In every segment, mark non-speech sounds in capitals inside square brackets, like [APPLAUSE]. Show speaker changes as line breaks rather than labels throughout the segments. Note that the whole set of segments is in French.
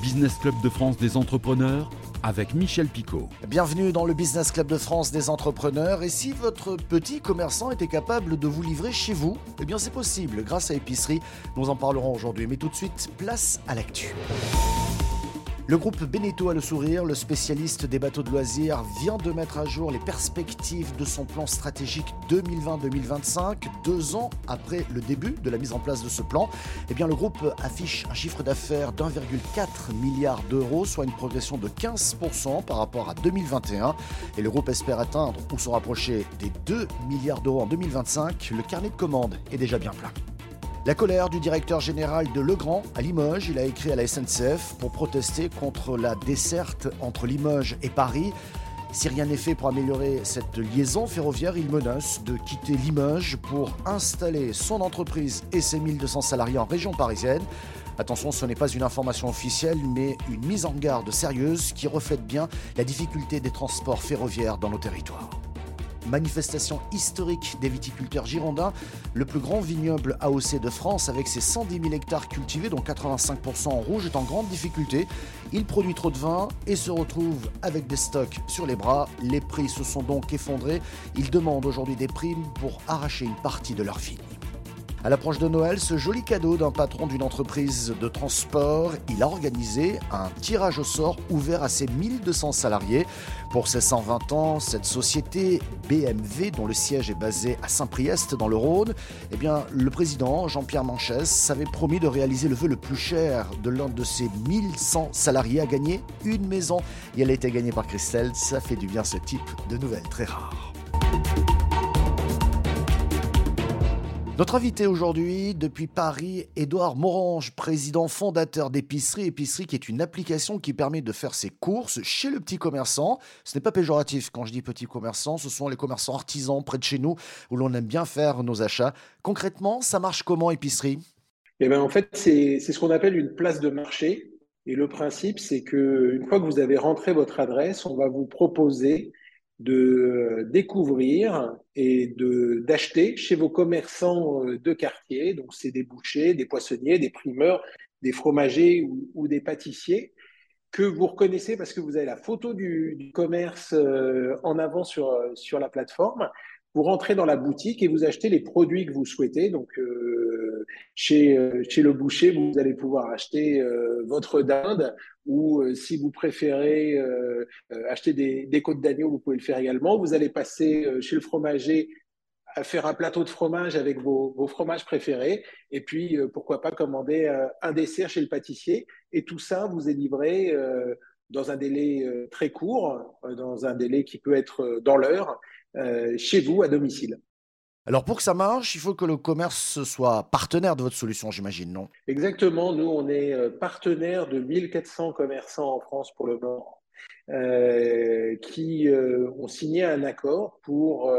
Business Club de France des entrepreneurs avec Michel Picot.
Bienvenue dans le Business Club de France des entrepreneurs. Et si votre petit commerçant était capable de vous livrer chez vous, eh bien c'est possible grâce à Épicerie. Nous en parlerons aujourd'hui. Mais tout de suite, place à l'actu. Le groupe Beneteau a le sourire, le spécialiste des bateaux de loisirs, vient de mettre à jour les perspectives de son plan stratégique 2020-2025. Deux ans après le début de la mise en place de ce plan, eh le groupe affiche un chiffre d'affaires d'1,4 milliard d'euros, soit une progression de 15% par rapport à 2021. Et le groupe espère atteindre ou se rapprocher des 2 milliards d'euros en 2025. Le carnet de commandes est déjà bien plein. La colère du directeur général de Legrand à Limoges, il a écrit à la SNCF pour protester contre la desserte entre Limoges et Paris. Si rien n'est fait pour améliorer cette liaison ferroviaire, il menace de quitter Limoges pour installer son entreprise et ses 1200 salariés en région parisienne. Attention, ce n'est pas une information officielle, mais une mise en garde sérieuse qui reflète bien la difficulté des transports ferroviaires dans nos territoires manifestation historique des viticulteurs girondins, le plus grand vignoble AOC de France avec ses 110 000 hectares cultivés, dont 85% en rouge, est en grande difficulté. Il produit trop de vin et se retrouve avec des stocks sur les bras. Les prix se sont donc effondrés. Ils demandent aujourd'hui des primes pour arracher une partie de leur vignes. À l'approche de Noël, ce joli cadeau d'un patron d'une entreprise de transport, il a organisé un tirage au sort ouvert à ses 1200 salariés. Pour ses 120 ans, cette société BMW, dont le siège est basé à Saint-Priest dans le Rhône, eh bien, le président Jean-Pierre Manchès s'avait promis de réaliser le vœu le plus cher de l'un de ses 1100 salariés à gagner une maison. Et elle a été gagnée par Christelle. Ça fait du bien ce type de nouvelles très rares. Notre invité aujourd'hui, depuis Paris, Édouard Morange, président fondateur d'Épicerie. Épicerie qui est une application qui permet de faire ses courses chez le petit commerçant. Ce n'est pas péjoratif quand je dis petit commerçant, ce sont les commerçants artisans près de chez nous où l'on aime bien faire nos achats. Concrètement, ça marche comment Épicerie?
Eh bien, En fait, c'est ce qu'on appelle une place de marché. Et le principe, c'est qu'une fois que vous avez rentré votre adresse, on va vous proposer de découvrir et d'acheter chez vos commerçants euh, de quartier. Donc, c'est des bouchers, des poissonniers, des primeurs, des fromagers ou, des pâtissiers que vous reconnaissez parce que vous avez la photo du, commerce euh, en avant sur, sur la plateforme. Vous rentrez dans la boutique et vous achetez les produits que vous souhaitez. Donc, euh, chez, chez le boucher, vous allez pouvoir acheter votre dinde ou euh, si vous préférez euh, euh, acheter des, côtes d'agneau, vous pouvez le faire également. Vous allez passer chez le fromager à faire un plateau de fromage avec vos, fromages préférés et puis pourquoi pas commander un dessert chez le pâtissier. Et tout ça vous est livré dans un délai très court, dans un délai qui peut être dans l'heure, chez vous à domicile.
Alors pour que ça marche, il faut que le commerce soit partenaire de votre solution, j'imagine, non?
Exactement. Nous, on est euh, partenaire de 1400 commerçants en France pour le moment. Euh, qui euh, ont signé un accord pour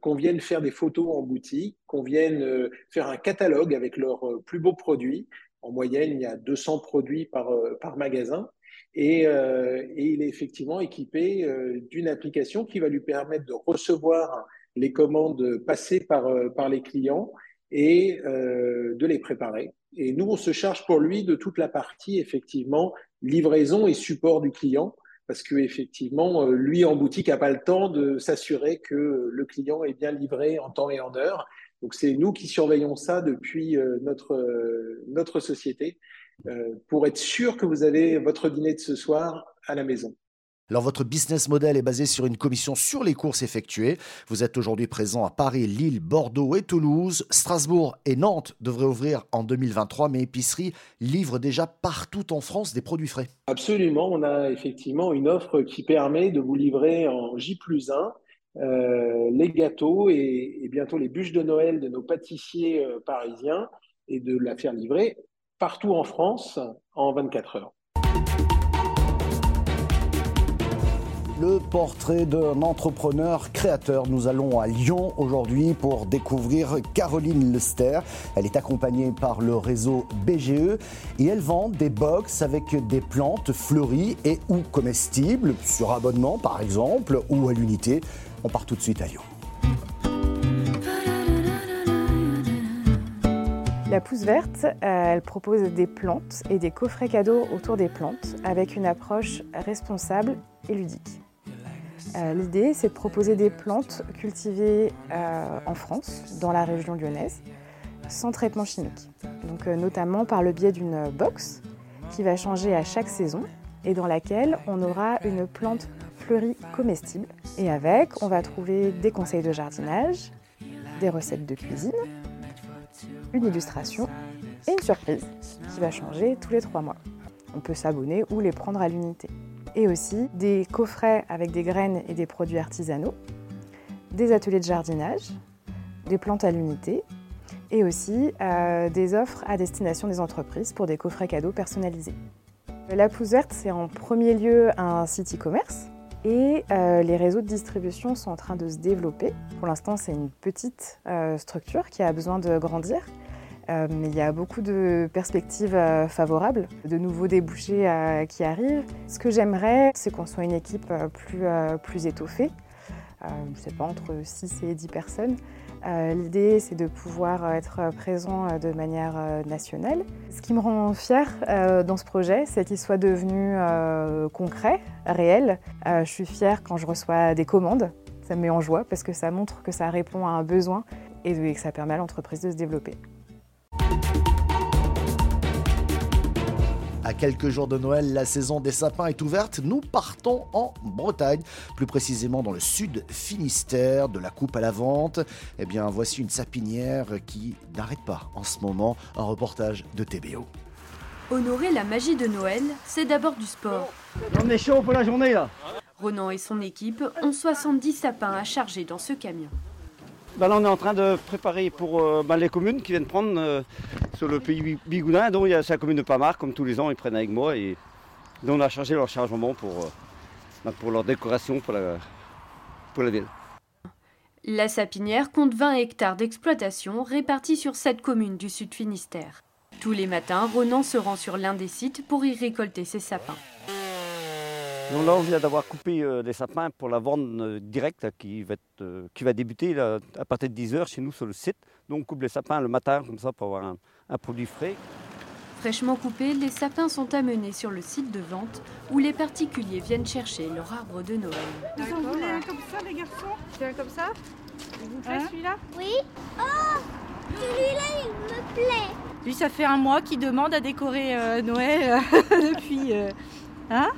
qu'on vienne faire des photos en boutique, qu'on vienne faire un catalogue avec leurs plus beaux produits. En moyenne, il y a 200 produits par, par magasin. Et, et, il est effectivement équipé d'une application qui va lui permettre de recevoir les commandes passées par, euh, par les clients et euh, de les préparer. Et nous, on se charge pour lui de toute la partie, effectivement, livraison et support du client, parce que effectivement, euh, lui en boutique n'a pas le temps de s'assurer que le client est bien livré en temps et en heure. Donc c'est nous qui surveillons ça depuis notre, notre société pour être sûr que vous avez votre dîner de ce soir à la maison.
Alors votre business model est basé sur une commission sur les courses effectuées. Vous êtes aujourd'hui présent à Paris, Lille, Bordeaux et Toulouse. Strasbourg et Nantes devraient ouvrir en 2023, mais Épicerie livre déjà partout en France des produits frais.
Absolument, on a effectivement une offre qui permet de vous livrer en J plus 1 euh, les gâteaux et, bientôt les bûches de Noël de nos pâtissiers euh, parisiens et de la faire livrer partout en France en 24 heures.
le portrait d'un entrepreneur créateur. Nous allons à Lyon aujourd'hui pour découvrir Caroline Lester. Elle est accompagnée par le réseau BGE et elle vend des box avec des plantes fleuries et ou comestibles sur abonnement par exemple ou à l'unité. On part tout de suite à Lyon.
La Pousse Verte, euh, elle propose des plantes et des coffrets cadeaux autour des plantes avec une approche responsable et ludique. Euh, l'idée, c'est de proposer des plantes cultivées euh, en France, dans la région lyonnaise, sans traitement chimique. Donc, notamment par le biais d'une box qui va changer à chaque saison et dans laquelle on aura une plante fleurie comestible. Et avec, on va trouver des conseils de jardinage, des recettes de cuisine, une illustration et une surprise qui va changer tous les trois mois. On peut s'abonner ou les prendre à l'unité. Et aussi des coffrets avec des graines et des produits artisanaux, des ateliers de jardinage, des plantes à l'unité et aussi euh, des offres à destination des entreprises pour des coffrets cadeaux personnalisés. La Pousse Verte, c'est en premier lieu un site e-commerce et euh, les réseaux de distribution sont en train de se développer. Pour l'instant, c'est une petite euh, structure qui a besoin de grandir. Euh, mais il y a beaucoup de perspectives favorables, de nouveaux débouchés qui arrivent. Ce que j'aimerais, c'est qu'on soit une équipe plus, plus étoffée, je ne sais pas, entre 6 et 10 personnes, euh, l'idée, c'est de pouvoir être présent euh, de manière euh, nationale. Ce qui me rend fière dans ce projet, c'est qu'il soit devenu concret, réel. Je suis fière quand je reçois des commandes. Ça me met en joie parce que ça montre que ça répond à un besoin et que ça permet à l'entreprise de se développer.
À quelques jours de Noël, la saison des sapins est ouverte. Nous partons en Bretagne, plus précisément dans le sud Finistère, de la coupe à la vente. Eh bien, voici une sapinière qui n'arrête pas en ce moment. Un reportage de TBO.
Honorer la magie de Noël, c'est d'abord du sport.
On est chaud pour la journée là.
Ronan et son équipe ont 70 sapins à charger dans ce camion.
Ben là, on est en train de préparer pour euh, ben, les communes qui viennent prendre euh, sur le pays Bigoudin. Donc, il y a la commune de Pamar, comme tous les ans, ils prennent avec moi. Et on a chargé leur chargement pour, euh, ben, pour leur décoration pour la, pour la ville.
La sapinière compte 20 hectares d'exploitation répartis sur 7 communes du sud Finistère. Tous les matins, Ronan se rend sur l'un des sites pour y récolter ses sapins.
Donc là, on vient d'avoir coupé euh, des sapins pour la vente euh, directe qui va, euh, qui va débuter à partir de 10h chez nous sur le site. Donc on coupe les sapins le matin comme ça pour avoir un, produit frais.
Fraîchement coupés, les sapins sont amenés sur le site de vente où les particuliers viennent chercher leur arbre de Noël.
Vous en voulez un comme ça, les garçons C'est un comme ça Il vous plaît hein celui-là
Oui. Oh Celui-là, il me plaît.
Lui, ça fait un mois qu'il demande à décorer Noël [LAUGHS] depuis. hein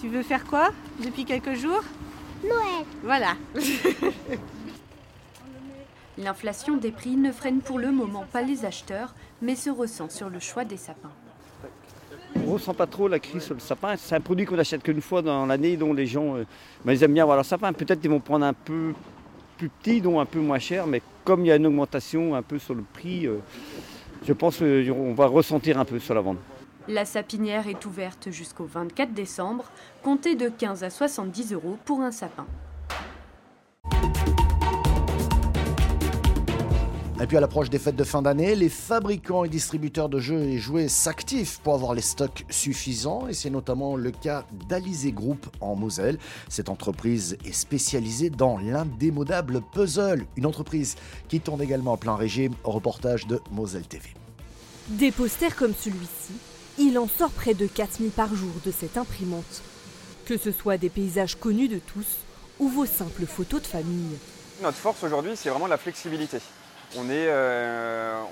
tu veux faire quoi depuis quelques jours
Noël.
Voilà. [LAUGHS]
L'inflation des prix ne freine pour le moment pas les acheteurs, mais se ressent sur le choix des sapins.
On ne ressent pas trop la crise sur le sapin. C'est un produit qu'on achète qu'une fois dans l'année, dont les gens euh, ben, ils aiment bien avoir leur sapin. Peut-être qu'ils vont prendre un peu plus petit, donc un peu moins cher, mais comme il y a une augmentation un peu sur le prix, euh, je pense qu'on va ressentir un peu sur la vente.
La sapinière est ouverte jusqu'au 24 décembre, comptez de 15 à 70 euros pour un sapin.
Et puis à l'approche des fêtes de fin d'année, les fabricants et distributeurs de jeux et jouets s'activent pour avoir les stocks suffisants et c'est notamment le cas d'Alizé Group en Moselle. Cette entreprise est spécialisée dans l'indémodable puzzle, une entreprise qui tourne également en plein régime au reportage de Moselle TV.
Des posters comme celui-ci il en sort près de 4000 par jour de cette imprimante. Que ce soit des paysages connus de tous ou vos simples photos de famille.
Notre force aujourd'hui, c'est vraiment la flexibilité. On est, euh,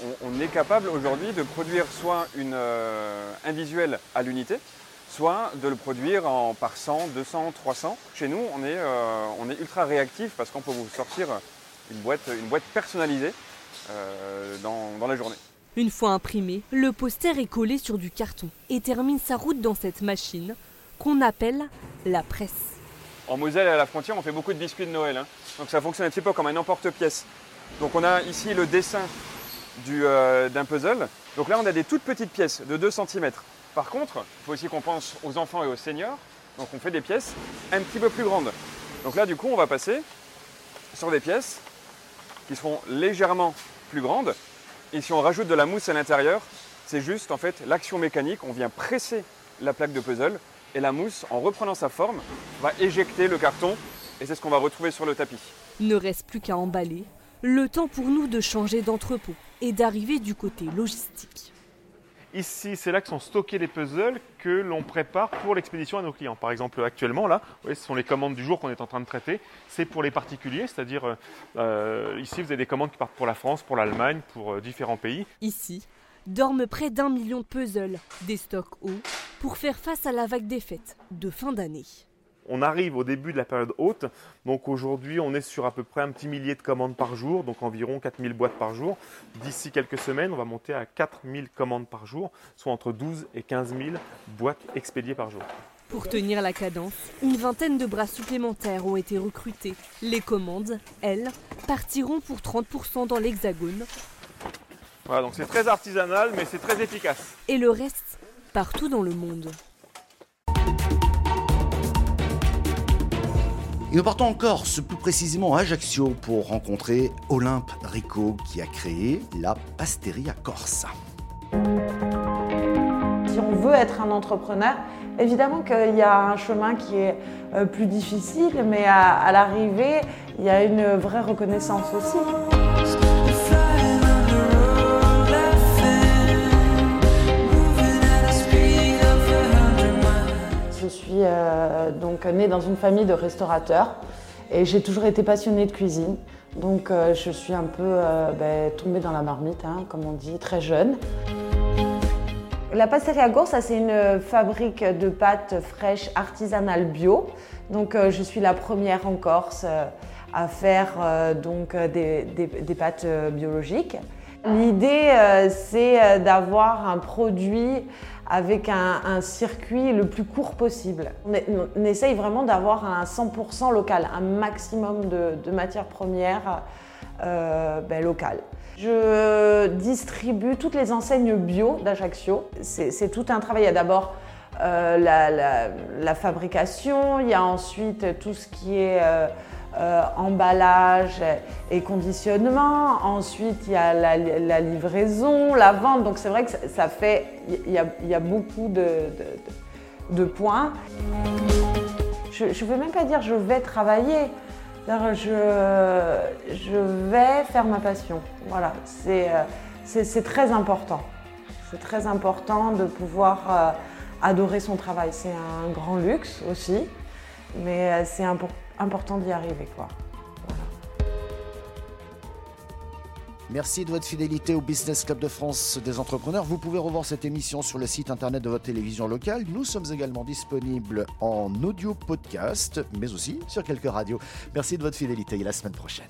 capable aujourd'hui de produire soit une, euh, un visuel à l'unité, soit de le produire par 100, 200, 300. Chez nous, on est, euh, on est ultra réactif parce qu'on peut vous sortir une boîte, une boîte personnalisée dans la journée.
Une fois imprimé, le poster est collé sur du carton et termine sa route dans cette machine qu'on appelle la presse.
En Moselle, à la frontière, on fait beaucoup de biscuits de Noël. Hein. Donc ça fonctionne un petit peu comme un emporte-pièce. Donc on a ici le dessin euh, d'un puzzle. Donc là, on a des toutes petites pièces de 2 cm. Par contre, il faut aussi qu'on pense aux enfants et aux seniors. Donc on fait des pièces un petit peu plus grandes. Donc là, du coup, on va passer sur des pièces qui seront légèrement plus grandes et si on rajoute de la mousse à l'intérieur, c'est juste en fait l'action mécanique. On vient presser la plaque de puzzle et la mousse, en reprenant sa forme, va éjecter le carton et c'est ce qu'on va retrouver sur le tapis.
Ne reste plus qu'à emballer. Le temps pour nous de changer d'entrepôt et d'arriver du côté logistique.
Ici, c'est là que sont stockés les puzzles que l'on prépare pour l'expédition à nos clients. Par exemple, actuellement, là, ce sont les commandes du jour qu'on est en train de traiter. C'est pour les particuliers, c'est-à-dire euh, euh, ici, vous avez des commandes qui partent pour la France, pour l'Allemagne, pour euh, différents pays.
Ici, dorment près d'un million de puzzles, des stocks hauts, pour faire face à la vague des fêtes de fin d'année.
On arrive au début de la période haute, donc aujourd'hui on est sur à peu près un petit millier de commandes par jour, donc environ 4000 boîtes par jour. D'ici quelques semaines, on va monter à 4000 commandes par jour, soit entre 12 et 15 000 boîtes expédiées par jour.
Pour tenir la cadence, une vingtaine de bras supplémentaires ont été recrutés. Les commandes, elles, partiront pour 30% dans l'Hexagone.
Voilà, donc c'est très artisanal, mais c'est très efficace.
Et le reste, partout dans le monde.
Nous partons en Corse, plus précisément à Ajaccio, pour rencontrer Olympe Rico qui a créé la Pasteria Corsa.
Si on veut être un entrepreneur, évidemment qu'il y a un chemin qui est euh, plus difficile, mais à l'arrivée, il y a une vraie reconnaissance aussi. Suis euh, donc née dans une famille de restaurateurs et j'ai toujours été passionnée de cuisine. Donc euh, je suis un peu euh, ben, tombée dans la marmite, hein, comme on dit, très jeune. La Pasteria Corsa, c'est une fabrique de pâtes fraîches artisanales bio. Donc je suis la première en Corse à faire donc, des pâtes biologiques. L'idée, c'est d'avoir un produit avec un, circuit le plus court possible. On, essaye vraiment d'avoir un 100% local, un maximum de, matières premières euh, ben, locales. Je distribue toutes les enseignes bio d'Ajaccio. C'est tout un travail. Il y a d'abord euh, la fabrication, il y a ensuite tout ce qui est euh, emballage et conditionnement. Ensuite, il y a la, livraison, la vente. Donc c'est vrai que ça, fait, il y a, beaucoup de, points. Je ne veux même pas dire je vais travailler. Je, vais faire ma passion. Voilà, c'est euh, c'est- très important. C'est très important de pouvoir euh, adorer son travail. C'est un grand luxe aussi, mais c'est impor- important d'y arriver. Quoi.
Merci de votre fidélité au Business Club de France des entrepreneurs. Vous pouvez revoir cette émission sur le site internet de votre télévision locale. Nous sommes également disponibles en audio podcast, mais aussi sur quelques radios. Merci de votre fidélité et à la semaine prochaine.